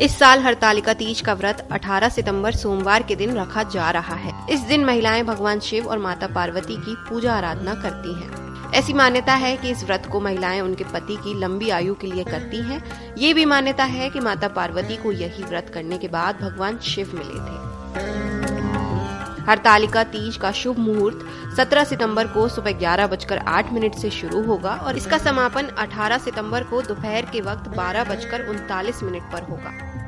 इस साल हरतालिका तीज का व्रत 18 सितंबर सोमवार के दिन रखा जा रहा है इस दिन महिलाएँ भगवान शिव और माता पार्वती की पूजा आराधना करती हैं। ऐसी मान्यता है कि इस व्रत को महिलाएँ उनके पति की लंबी आयु के लिए करती हैं। ये भी मान्यता है कि माता पार्वती को यही व्रत करने के बाद भगवान शिव मिले थे हरतालिका तीज का शुभ मुहूर्त 17 सितंबर को सुबह ग्यारह बजकर आठ मिनट से शुरू होगा और इसका समापन 18 सितंबर को दोपहर के वक्त बारह बजकर उनतालीस मिनट पर होगा।